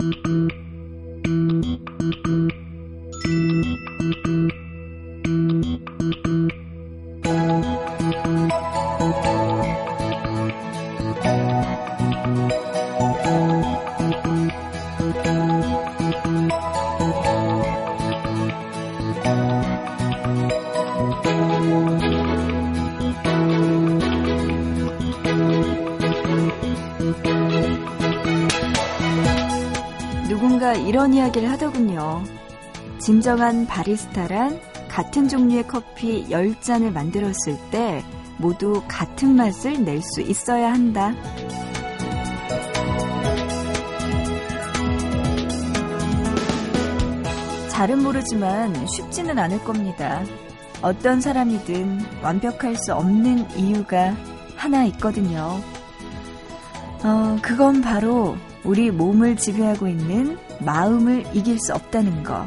누군 이야기를 하더군요. 진정한 바리스타란 같은 종류의 커피 10잔을 만들었을 때 모두 같은 맛을 낼 수 있어야 한다. 잘은 모르지만 쉽지는 않을 겁니다. 어떤 사람이든 완벽할 수 없는 이유가 하나 있거든요. 어, 그건 바로 우리 몸을 지배하고 있는 마음을 이길 수 없다는 거.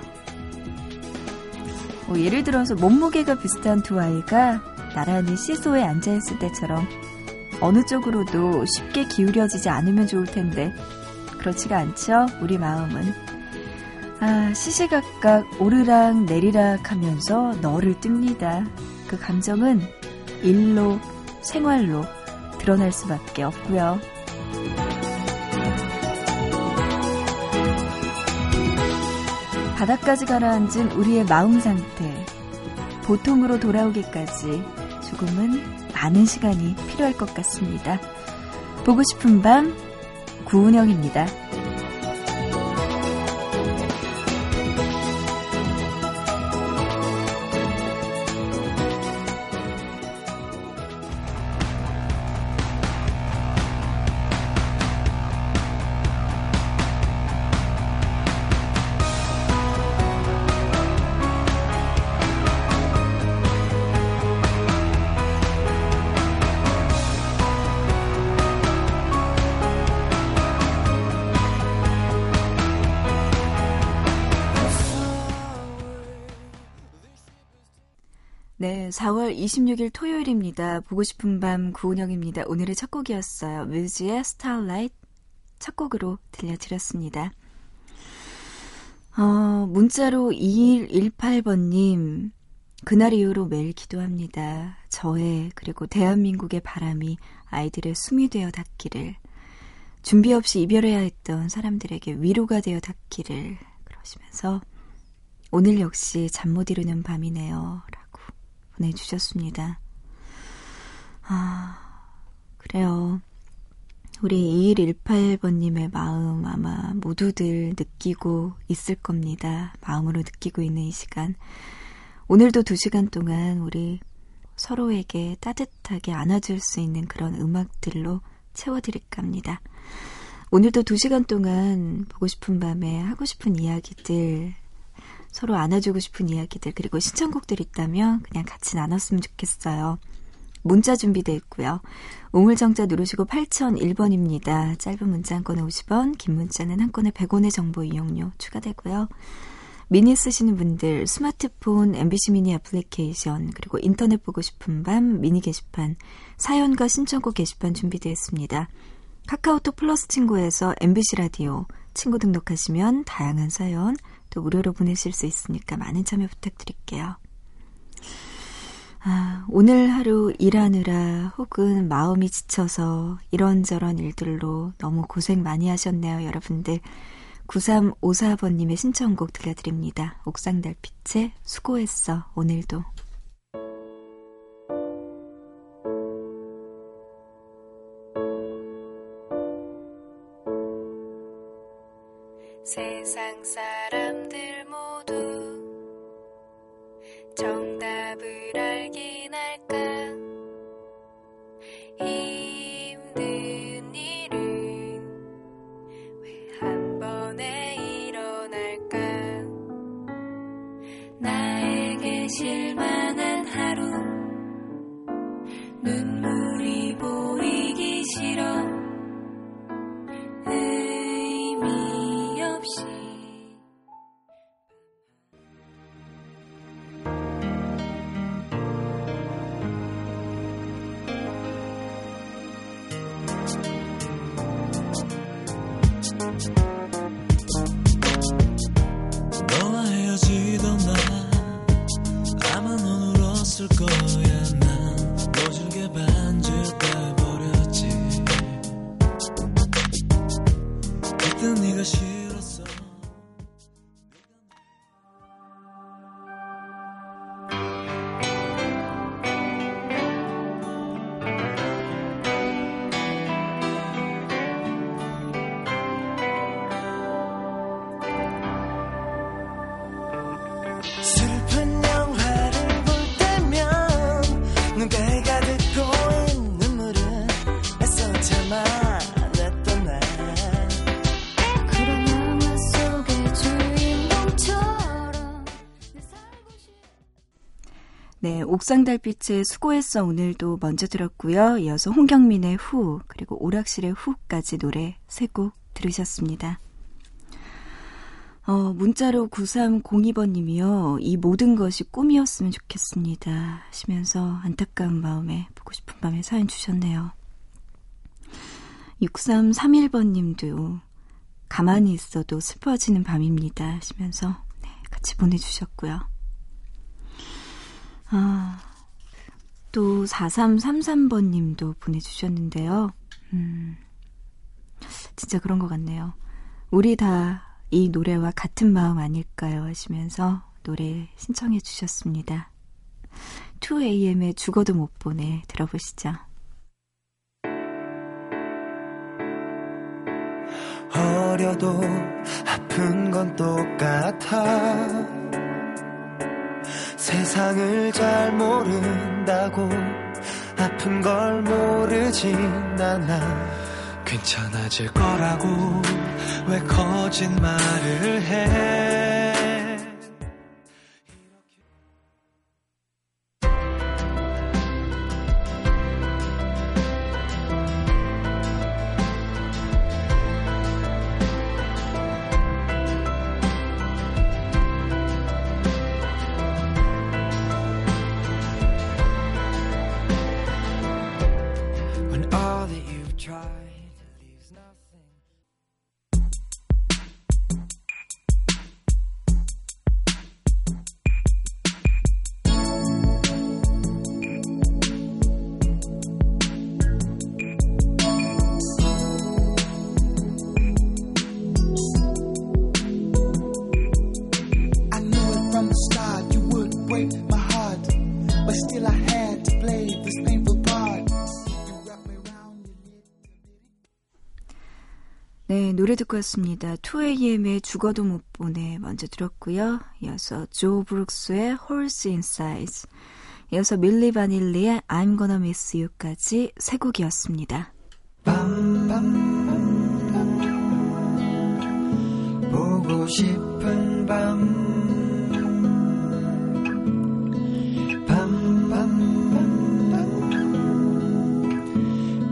뭐 예를 들어서 몸무게가 비슷한 두 아이가 나란히 시소에 앉아있을 때처럼 어느 쪽으로도 쉽게 기울여지지 않으면 좋을 텐데 그렇지가 않죠? 우리 마음은. 아, 시시각각 오르락 내리락 하면서 너를 뜹니다. 그 감정은 일로, 생활로 드러날 수밖에 없고요. 바닥까지 가라앉은 우리의 마음 상태. 보통으로 돌아오기까지 조금은 많은 시간이 필요할 것 같습니다. 보고 싶은 밤, 구은영입니다. 네, 4월 26일 토요일입니다. 보고 싶은 밤 구은영입니다. 오늘의 첫 곡이었어요. 뮤즈의 Starlight 첫 곡으로 들려드렸습니다. 어, 문자로 2118번님, 그날 이후로 매일 기도합니다. 저의, 그리고 대한민국의 바람이 아이들의 숨이 되어 닿기를, 준비 없이 이별해야 했던 사람들에게 위로가 되어 닿기를, 그러시면서, 오늘 역시 잠 못 이루는 밤이네요. 보내주셨습니다. 아, 그래요. 우리 2118번님의 마음 아마 모두들 느끼고 있을 겁니다. 마음으로 느끼고 있는 이 시간. 오늘도 두 시간 동안 우리 서로에게 따뜻하게 안아줄 수 있는 그런 음악들로 채워드릴까 합니다. 오늘도 두 시간 동안 보고 싶은 밤에 하고 싶은 이야기들 서로 안아주고 싶은 이야기들 그리고 신청곡들 있다면 그냥 같이 나눴으면 좋겠어요. 문자 준비되어 있고요. 우물정자 누르시고 8001번입니다. 짧은 문자 한 건에 50원, 긴 문자는 한 건에 100원의 정보 이용료 추가되고요. 미니 쓰시는 분들 스마트폰 MBC 미니 애플리케이션 그리고 인터넷 보고 싶은 밤 미니 게시판 사연과 신청곡 게시판 준비되어 있습니다. 카카오톡 플러스 친구에서 MBC 라디오 친구 등록하시면 다양한 사연 또 무료로 보내실 수 있으니까 많은 참여 부탁드릴게요. 아, 오늘 하루 일하느라 혹은 마음이 지쳐서 이런저런 일들로 너무 고생 많이 하셨네요, 여러분들. 9354번님의 신청곡 들려드립니다. 옥상 달빛에 수고했어, 오늘도. 세상 사람들 모두 정답을 알긴 할까? 힘든 일은 왜 한 번에 일어날까? 나에게 실만 네, 옥상 달빛의 수고했어 오늘도 먼저 들었고요. 이어서 홍경민의 후 그리고 오락실의 후까지 노래 세 곡 들으셨습니다. 어, 문자로 9302번님이요. 이 모든 것이 꿈이었으면 좋겠습니다. 하시면서 안타까운 마음에 보고 싶은 밤에 사연 주셨네요. 6331번님도 가만히 있어도 슬퍼지는 밤입니다. 하시면서 네, 같이 보내주셨고요. 아, 또 4333번 님도 보내주셨는데요. 음, 진짜 그런 것 같네요. 우리 다 이 노래와 같은 마음 아닐까요? 하시면서 노래 신청해 주셨습니다. 2AM의 죽어도 못 보내 들어보시죠. 어려도 아픈 건 똑같아 세상을 잘 모른다고 아픈 걸 모르진 않아. 괜찮아질 거라고 왜 거짓말을 해 듣고 왔습니다. 2AM의 죽어도 못 보내 먼저 들었고요. 이어서 조 브룩스의 Horse Inside, 이어서 밀리 바닐리의 I'm Gonna Miss You까지 세 곡이었습니다. 보고 싶은 밤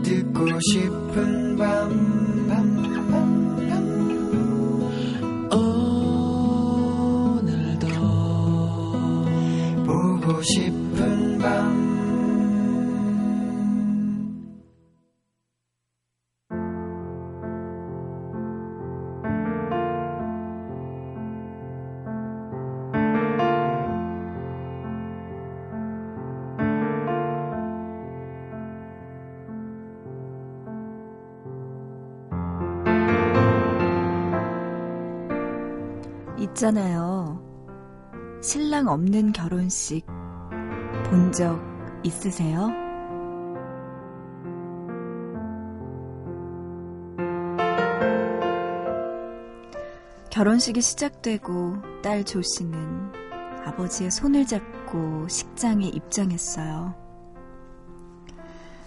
듣고 싶은 밤 싶은 밤 있잖아요. 신랑 없는 결혼식 본 적 있으세요? 결혼식이 시작되고 딸 조 씨는 아버지의 손을 잡고 식장에 입장했어요.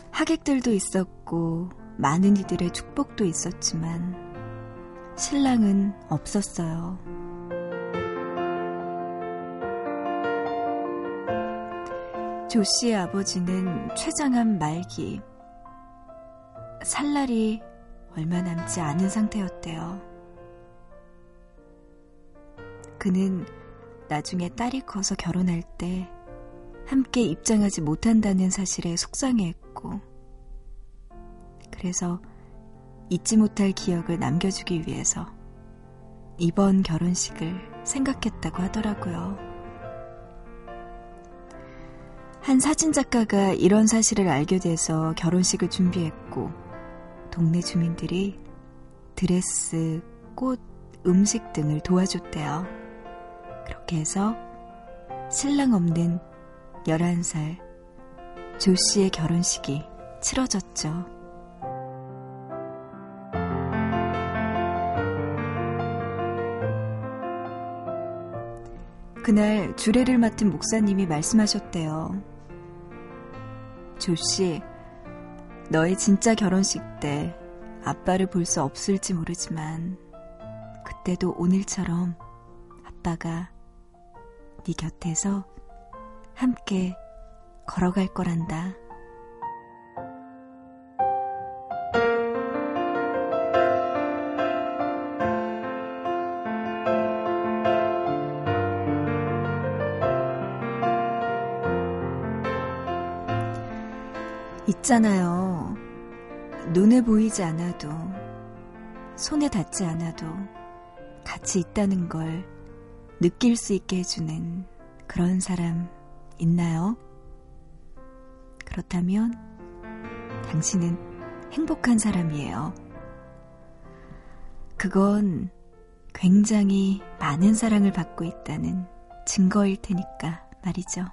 하객들도 있었고 많은 이들의 축복도 있었지만 신랑은 없었어요. 조 씨의 아버지는 췌장암 말기. 살 날이 얼마 남지 않은 상태였대요. 그는 나중에 딸이 커서 결혼할 때 함께 입장하지 못한다는 사실에 속상해했고, 그래서 잊지 못할 기억을 남겨주기 위해서 이번 결혼식을 생각했다고 하더라고요. 한 사진작가가 이런 사실을 알게 돼서 결혼식을 준비했고, 동네 주민들이 드레스, 꽃, 음식 등을 도와줬대요. 그렇게 해서 신랑 없는 11살 조 씨의 결혼식이 치러졌죠. 그날 주례를 맡은 목사님이 말씀하셨대요. 조 씨, 너의 진짜 결혼식 때 아빠를 볼 수 없을지 모르지만 그때도 오늘처럼 아빠가 네 곁에서 함께 걸어갈 거란다. 있잖아요. 눈에 보이지 않아도, 손에 닿지 않아도 같이 있다는 걸 느낄 수 있게 해주는 그런 사람 있나요? 그렇다면 당신은 행복한 사람이에요. 그건 굉장히 많은 사랑을 받고 있다는 증거일 테니까 말이죠.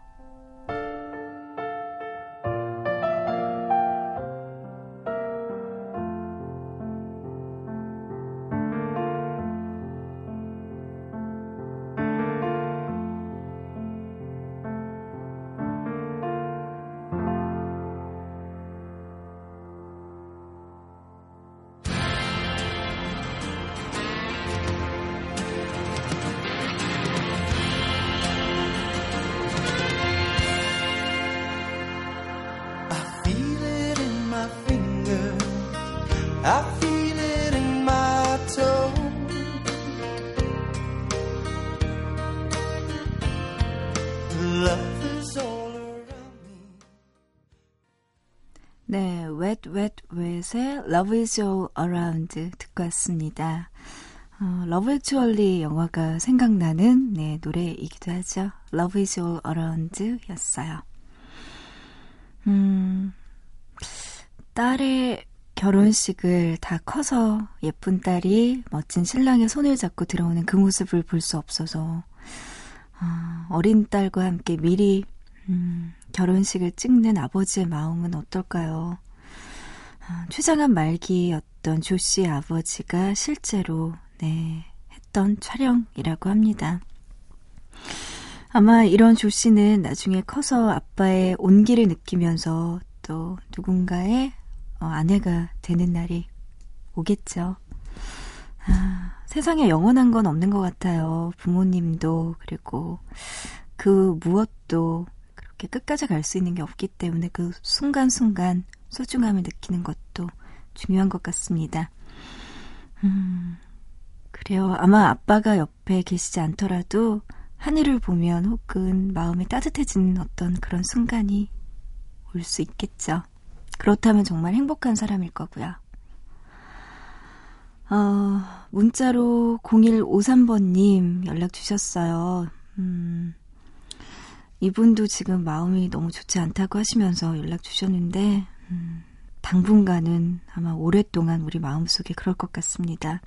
Love is all around 듣고 왔습니다. 어, Love Actually 영화가 생각나는 네, 노래이기도 하죠. Love is all around 였어요. 음, 딸의 결혼식을 다 커서 예쁜 딸이 멋진 신랑의 손을 잡고 들어오는 그 모습을 볼 수 없어서 아, 어린 딸과 함께 미리 음, 결혼식을 찍는 아버지의 마음은 어떨까요? 아, 최장한 말기였던 조 씨의 아버지가 실제로 네, 했던 촬영이라고 합니다. 아마 이런 조 씨는 나중에 커서 아빠의 온기를 느끼면서 또 누군가의 어, 아내가 되는 날이 오겠죠. 아, 세상에 영원한 건 없는 것 같아요. 부모님도 그리고 그 무엇도 그렇게 끝까지 갈 수 있는 게 없기 때문에 그 순간순간 소중함을 느끼는 것도 중요한 것 같습니다. 음, 그래요. 아마 아빠가 옆에 계시지 않더라도 하늘을 보면 혹은 마음이 따뜻해지는 어떤 그런 순간이 올 수 있겠죠. 그렇다면 정말 행복한 사람일 거고요. 어, 문자로 0153번님 연락 주셨어요. 음, 이분도 지금 마음이 너무 좋지 않다고 하시면서 연락 주셨는데, 음, 당분간은 아마 오랫동안 우리 마음속에 그럴 것 같습니다.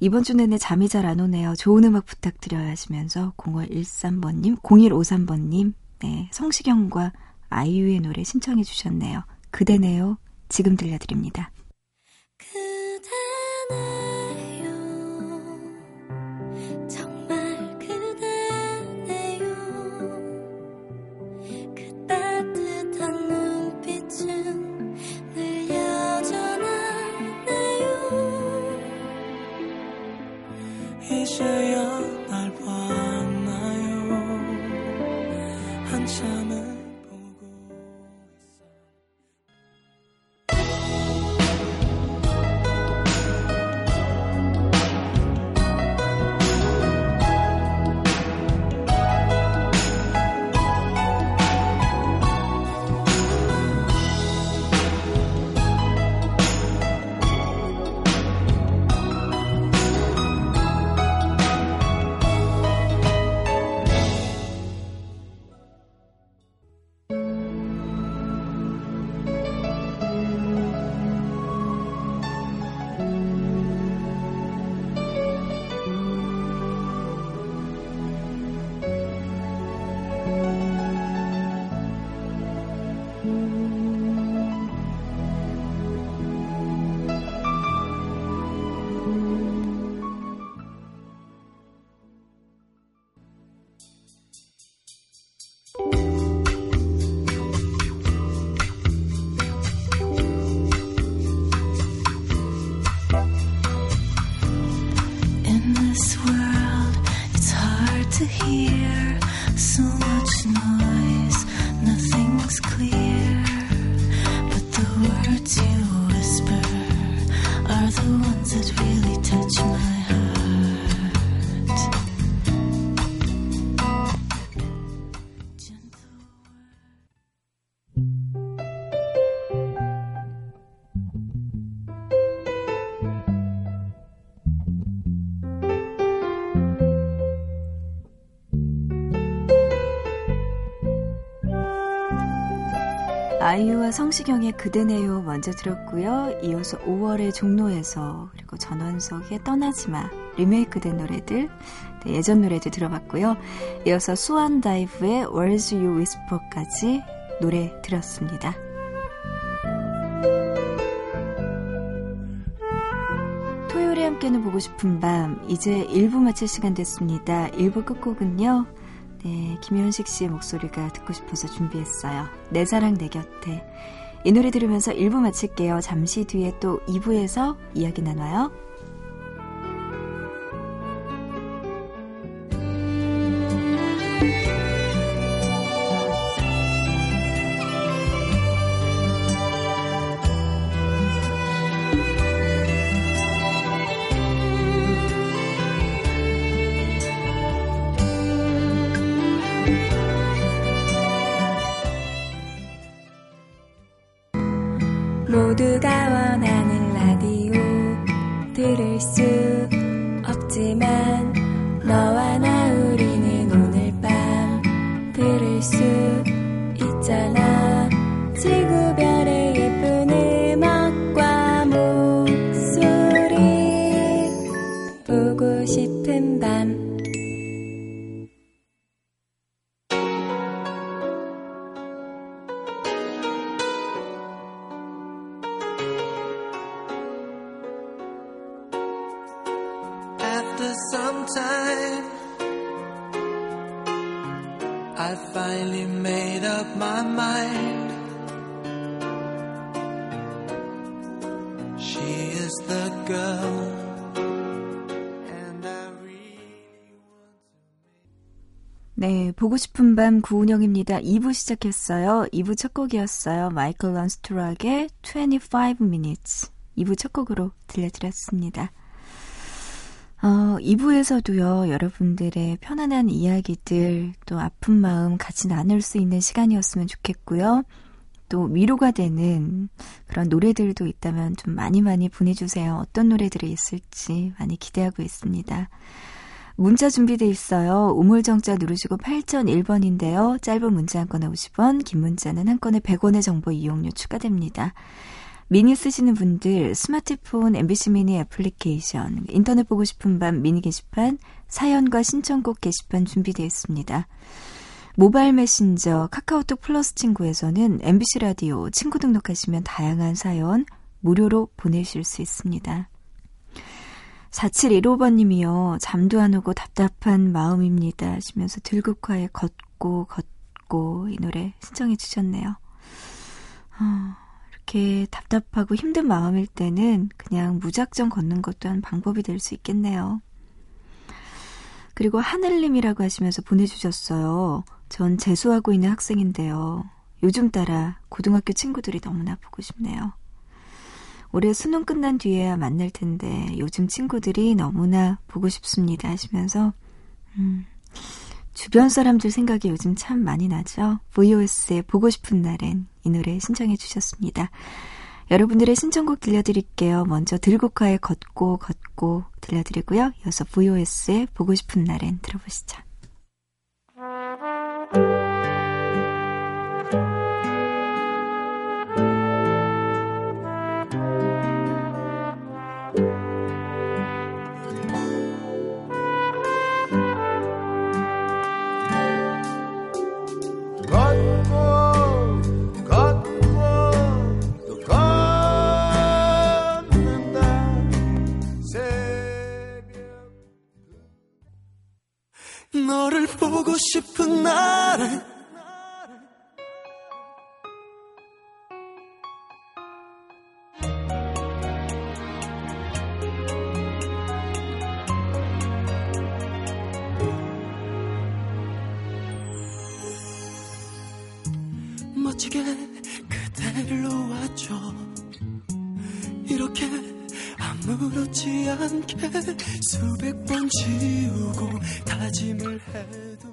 이번 주 내내 잠이 잘 안 오네요. 좋은 음악 부탁드려요 하시면서 0113번님, 0153번님, 네, 성시경과 아이유의 노래 신청해 주셨네요. 그대네요. 지금 들려드립니다. 그대네 아이유와 성시경의 그대네요 먼저 들었고요. 이어서 5월의 종로에서 그리고 전원석의 떠나지마 리메이크된 노래들 네, 예전 노래도 들어봤고요. 이어서 수완 다이브의 Words You Whisper까지 노래 들었습니다. 토요일에 함께는 보고 싶은 밤 이제 1부 마칠 시간 됐습니다. 1부 끝곡은요. 네, 김현식 씨의 목소리가 듣고 싶어서 준비했어요. 내 사랑 내 곁에. 이 노래 들으면서 1부 마칠게요. 잠시 뒤에 또 2부에서 이야기 나눠요. 모 보고 싶은 밤 구운영입니다. 2부 시작했어요. 2부 첫 곡이었어요. 마이클 런스트락의 25 minutes. 2부 첫 곡으로 들려드렸습니다. 어, 2부에서도요, 여러분들의 편안한 이야기들, 또 아픈 마음 같이 나눌 수 있는 시간이었으면 좋겠고요. 또 위로가 되는 그런 노래들도 있다면 좀 많이 많이 보내주세요. 어떤 노래들이 있을지 많이 기대하고 있습니다. 문자 준비돼 있어요. 우물정자 누르시고 8001번인데요. 짧은 문자 한 건에 50원, 긴 문자는 한 건에 100원의 정보 이용료 추가됩니다. 미니 쓰시는 분들 스마트폰 MBC 미니 애플리케이션 인터넷 보고 싶은 밤 미니 게시판 사연과 신청곡 게시판 준비되어 있습니다. 모바일 메신저 카카오톡 플러스 친구에서는 MBC 라디오 친구 등록하시면 다양한 사연 무료로 보내실 수 있습니다. 4715번님이요. 잠도 안 오고 답답한 마음입니다. 하시면서 들국화에 걷고 걷고 이 노래 신청해 주셨네요. 어, 이렇게 답답하고 힘든 마음일 때는 그냥 무작정 걷는 것도 한 방법이 될 수 있겠네요. 그리고 하늘님이라고 하시면서 보내주셨어요. 전 재수하고 있는 학생인데요. 요즘 따라 고등학교 친구들이 너무나 보고 싶네요. 올해 수능 끝난 뒤에야 만날 텐데 요즘 친구들이 너무나 보고 싶습니다 하시면서 음, 주변 사람들 생각이 요즘 참 많이 나죠. VOS의 보고 싶은 날엔 이 노래 신청해 주셨습니다. 여러분들의 신청곡 들려드릴게요. 먼저 들국화의 걷고 걷고 들려드리고요. 이어서 VOS의 보고 싶은 날엔 들어보시죠. 보고 싶은 나를 멋지게 않게 수백 번 지우고 다짐을 해도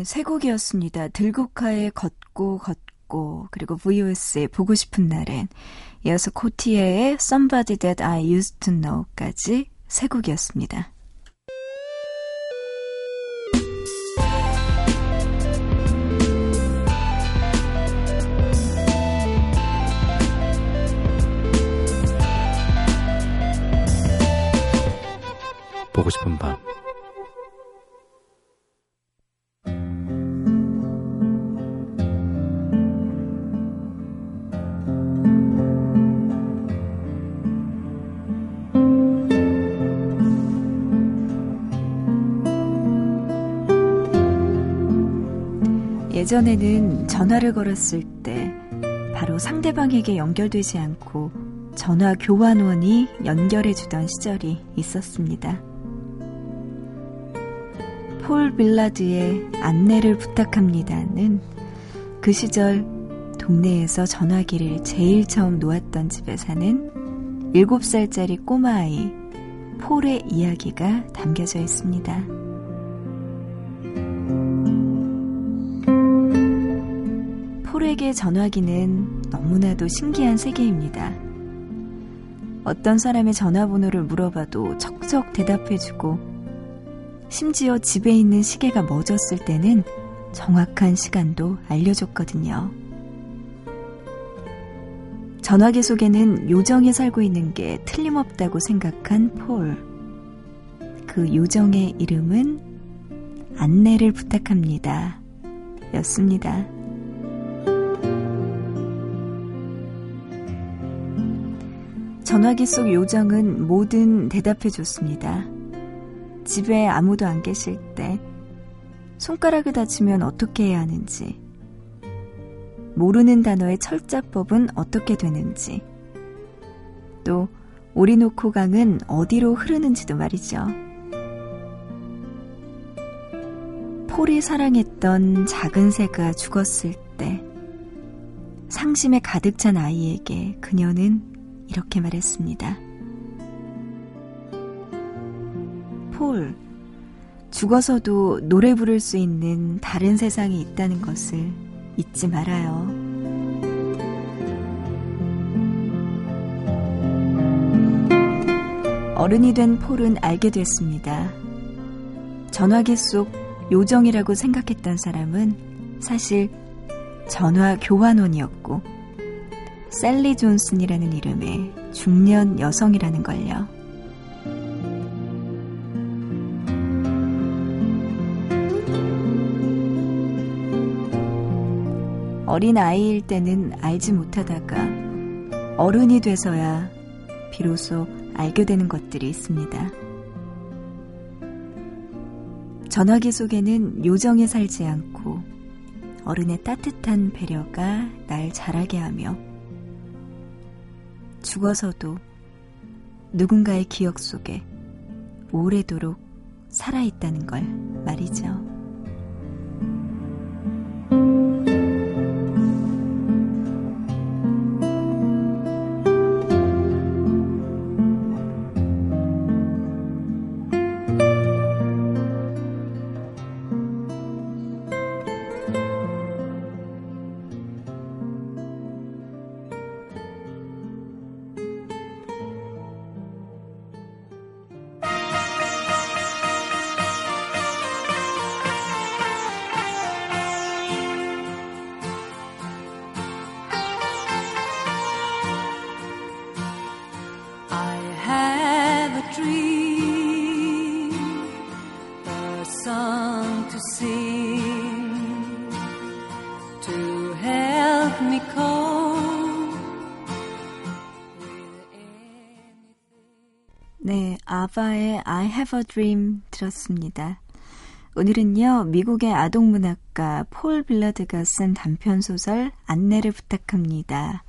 네, 세 곡이었습니다. 들국화의 걷고 걷고 그리고 VOS의 보고 싶은 날엔 이어서 코티에의 Somebody That I Used to Know까지 세 곡이었습니다. 예전에는 전화를 걸었을 때 바로 상대방에게 연결되지 않고 전화 교환원이 연결해주던 시절이 있었습니다. 폴 빌라드의 안내를 부탁합니다는 그 시절 동네에서 전화기를 제일 처음 놓았던 집에 사는 7살짜리 꼬마아이 폴의 이야기가 담겨져 있습니다. 폴에게 전화기는 너무나도 신기한 세계입니다. 어떤 사람의 전화번호를 물어봐도 척척 대답해주고, 심지어 집에 있는 시계가 멎었을 때는 정확한 시간도 알려줬거든요. 전화기 속에는 요정이 살고 있는 게 틀림없다고 생각한 폴. 그 요정의 이름은 안내를 부탁합니다. 였습니다. 전화기 속 요정은 뭐든 대답해 줬습니다. 집에 아무도 안 계실 때 손가락을 다치면 어떻게 해야 하는지, 모르는 단어의 철자법은 어떻게 되는지, 또 오리노코 강은 어디로 흐르는지도 말이죠. 폴이 사랑했던 작은 새가 죽었을 때 상심에 가득 찬 아이에게 그녀는 이렇게 말했습니다. 폴, 죽어서도 노래 부를 수 있는 다른 세상이 있다는 것을 잊지 말아요. 어른이 된 폴은 알게 됐습니다. 전화기 속 요정이라고 생각했던 사람은 사실 전화 교환원이었고, 셀리 존슨이라는 이름의 중년 여성이라는 걸요. 어린 아이일 때는 알지 못하다가 어른이 돼서야 비로소 알게 되는 것들이 있습니다. 전화기 속에는 요정에 살지 않고 어른의 따뜻한 배려가 날 자라게 하며 죽어서도 누군가의 기억 속에 오래도록 살아있다는 걸 말이죠. 아바의 I Have a Dream 들었습니다. 오늘은요, 미국의 아동문학가 폴 빌라드가 쓴 단편소설 안내를 부탁합니다.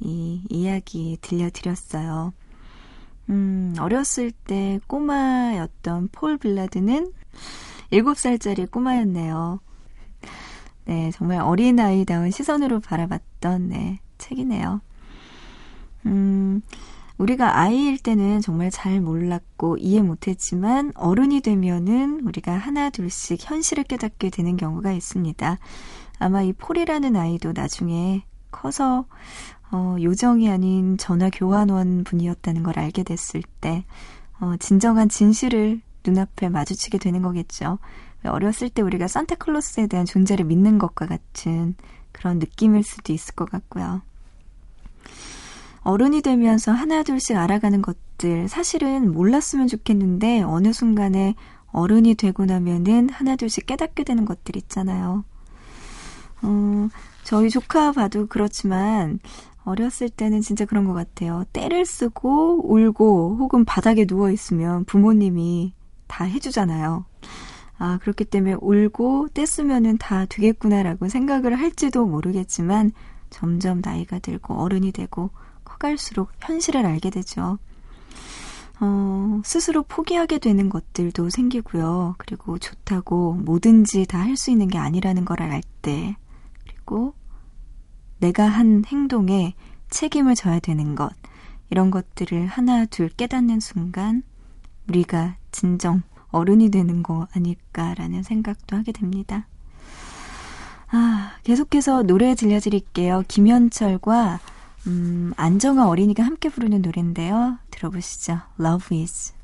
이 이야기 들려드렸어요. 음, 어렸을 때 꼬마였던 폴 빌라드는 7살짜리 꼬마였네요. 네, 정말 어린아이다운 시선으로 바라봤던, 네, 책이네요. 음, 우리가 아이일 때는 정말 잘 몰랐고 이해 못했지만 어른이 되면은 우리가 하나 둘씩 현실을 깨닫게 되는 경우가 있습니다. 아마 이 폴이라는 아이도 나중에 커서 어, 요정이 아닌 전화 교환원 분이었다는 걸 알게 됐을 때 어, 진정한 진실을 눈앞에 마주치게 되는 거겠죠. 어렸을 때 우리가 산타클로스에 대한 존재를 믿는 것과 같은 그런 느낌일 수도 있을 것 같고요. 어른이 되면서 하나둘씩 알아가는 것들 사실은 몰랐으면 좋겠는데 어느 순간에 어른이 되고 나면은 하나둘씩 깨닫게 되는 것들 있잖아요. 어, 저희 조카 봐도 그렇지만 어렸을 때는 진짜 그런 것 같아요. 때를 쓰고 울고 혹은 바닥에 누워 있으면 부모님이 다 해주잖아요. 아, 그렇기 때문에 울고 떼쓰면은 다 되겠구나라고 생각을 할지도 모르겠지만 점점 나이가 들고 어른이 되고 커갈수록 현실을 알게 되죠. 어, 스스로 포기하게 되는 것들도 생기고요. 그리고 좋다고 뭐든지 다 할 수 있는 게 아니라는 걸 알 때, 그리고 내가 한 행동에 책임을 져야 되는 것, 이런 것들을 하나 둘 깨닫는 순간 우리가 진정 어른이 되는 거 아닐까라는 생각도 하게 됩니다. 아, 계속해서 노래 들려드릴게요. 김현철과 음, 안정아 어린이가 함께 부르는 노래인데요. 들어보시죠. Love is.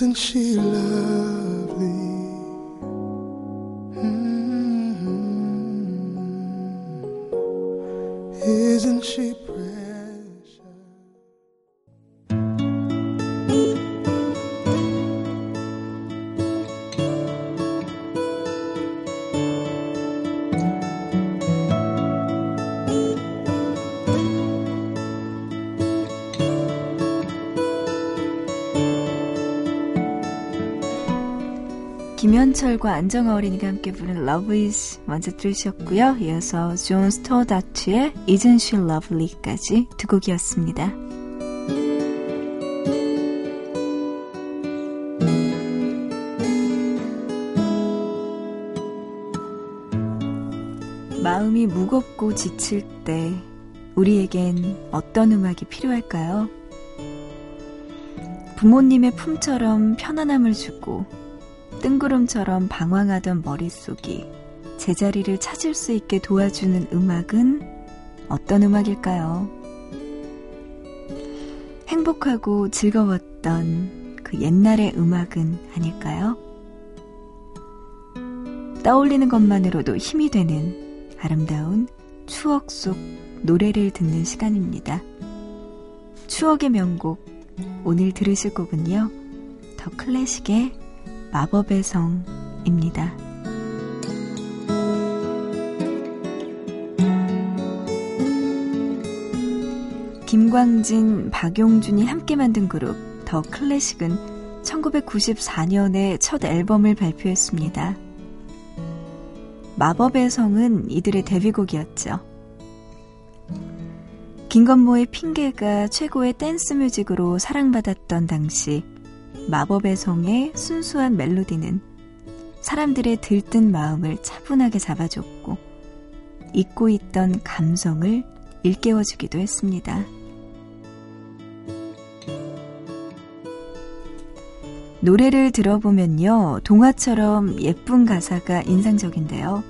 Isn't she lovely? 김현철과 안정아 어린이가 함께 부른 Love is 먼저 들으셨고요. 이어서 존 스토다트의 Isn't She Lovely까지 두 곡이었습니다. 마음이 무겁고 지칠 때 우리에겐 어떤 음악이 필요할까요? 부모님의 품처럼 편안함을 주고 뜬구름처럼 방황하던 머릿속이 제자리를 찾을 수 있게 도와주는 음악은 어떤 음악일까요? 행복하고 즐거웠던 그 옛날의 음악은 아닐까요? 떠올리는 것만으로도 힘이 되는 아름다운 추억 속 노래를 듣는 시간입니다. 추억의 명곡, 오늘 들으실 곡은요, 더 클래식의 마법의 성입니다. 김광진, 박용준이 함께 만든 그룹 더 클래식은 1994년에 첫 앨범을 발표했습니다. 마법의 성은 이들의 데뷔곡이었죠. 김건모의 핑계가 최고의 댄스 뮤직으로 사랑받았던 당시 마법의 성의 순수한 멜로디는 사람들의 들뜬 마음을 차분하게 잡아줬고 잊고 있던 감성을 일깨워주기도 했습니다. 노래를 들어보면요, 동화처럼 예쁜 가사가 인상적인데요.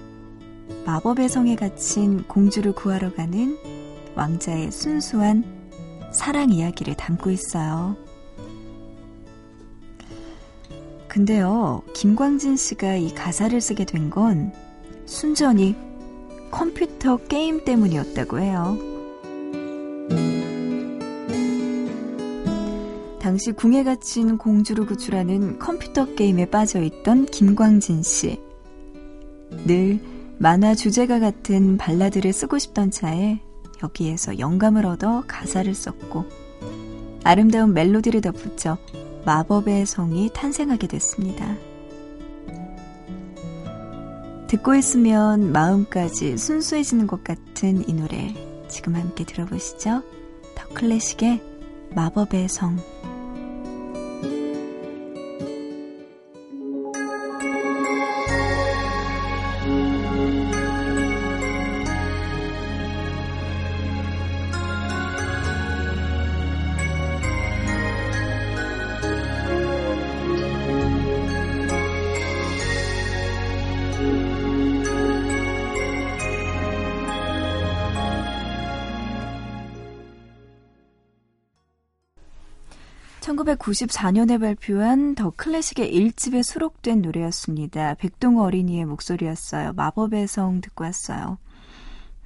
마법의 성에 갇힌 공주를 구하러 가는 왕자의 순수한 사랑 이야기를 담고 있어요. 근데요, 김광진 씨가 이 가사를 쓰게 된 건 순전히 컴퓨터 게임 때문이었다고 해요. 당시 궁에 갇힌 공주를 구출하는 컴퓨터 게임에 빠져 있던 김광진 씨. 늘 만화 주제가 같은 발라드를 쓰고 싶던 차에 여기에서 영감을 얻어 가사를 썼고 아름다운 멜로디를 덧붙여 마법의 성이 탄생하게 됐습니다. 듣고 있으면 마음까지 순수해지는 것 같은 이 노래 지금 함께 들어보시죠. 더 클래식의 마법의 성. 1994년에 발표한 더 클래식의 1집에 수록된 노래였습니다. 백동호 어린이의 목소리였어요. 마법의 성 듣고 왔어요.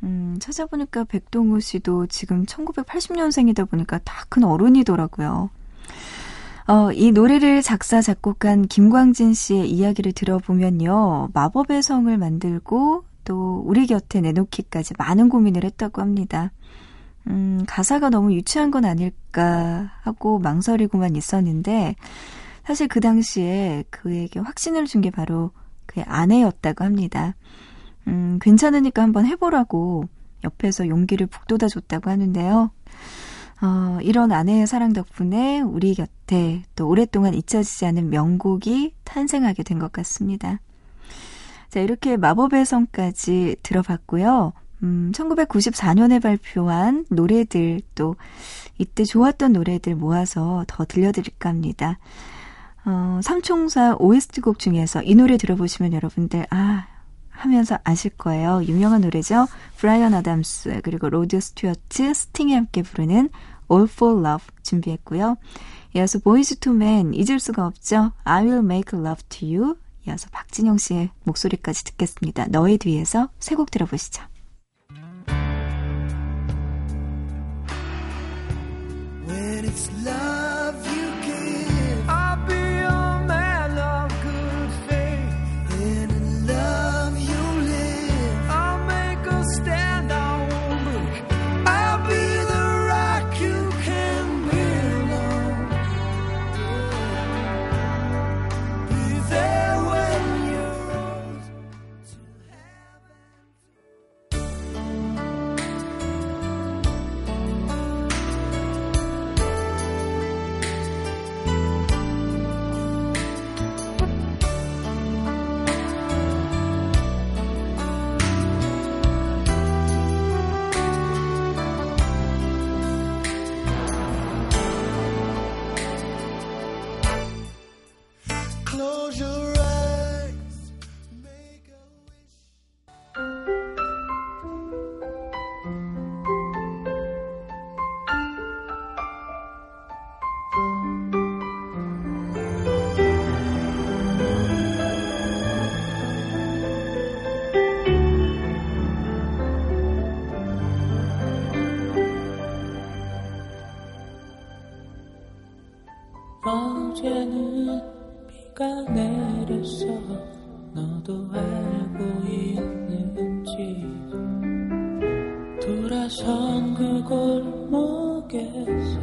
음, 찾아보니까 백동호 씨도 지금 1980년생이다 보니까 다 큰 어른이더라고요. 어, 이 노래를 작사, 작곡한 김광진 씨의 이야기를 들어보면요. 마법의 성을 만들고 또 우리 곁에 내놓기까지 많은 고민을 했다고 합니다. 음, 가사가 너무 유치한 건 아닐까 하고 망설이고만 있었는데, 사실 그 당시에 그에게 확신을 준 게 바로 그의 아내였다고 합니다. 음, 괜찮으니까 한번 해보라고 옆에서 용기를 북돋아 줬다고 하는데요. 어, 이런 아내의 사랑 덕분에 우리 곁에 또 오랫동안 잊혀지지 않은 명곡이 탄생하게 된 것 같습니다. 자, 이렇게 마법의 성까지 들어봤고요. 음, 1994년에 발표한 노래들 또 이때 좋았던 노래들 모아서 더 들려드릴까 합니다. 어, 삼총사 OST 곡 중에서 이 노래 들어보시면 여러분들 아 하면서 아실 거예요. 유명한 노래죠. 브라이언 아담스 그리고 로드 스튜어트 스팅이 함께 부르는 All for Love 준비했고요. 이어서 보이즈 투맨 잊을 수가 없죠. I will make love to you. 이어서 박진영 씨의 목소리까지 듣겠습니다. 너의 뒤에서 세 곡 들어보시죠. 어제는 비가 내렸어 너도 알고 있는지. 돌아선 그 골목에서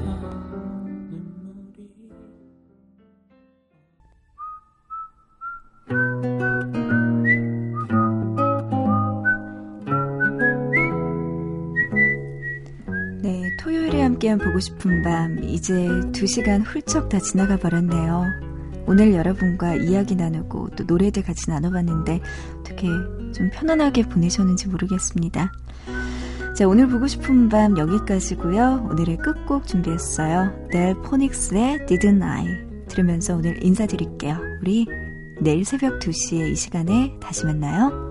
함께한 보고 싶은 밤 이제 2시간 훌쩍 다 지나가 버렸네요. 오늘 여러분과 이야기 나누고 또 노래들 같이 나눠봤는데 어떻게 좀 편안하게 보내셨는지 모르겠습니다. 자, 오늘 보고 싶은 밤 여기까지고요. 오늘의 끝곡 준비했어요. 넬 포닉스의 Didn't I 들으면서 오늘 인사드릴게요. 우리 내일 새벽 2시에 이 시간에 다시 만나요.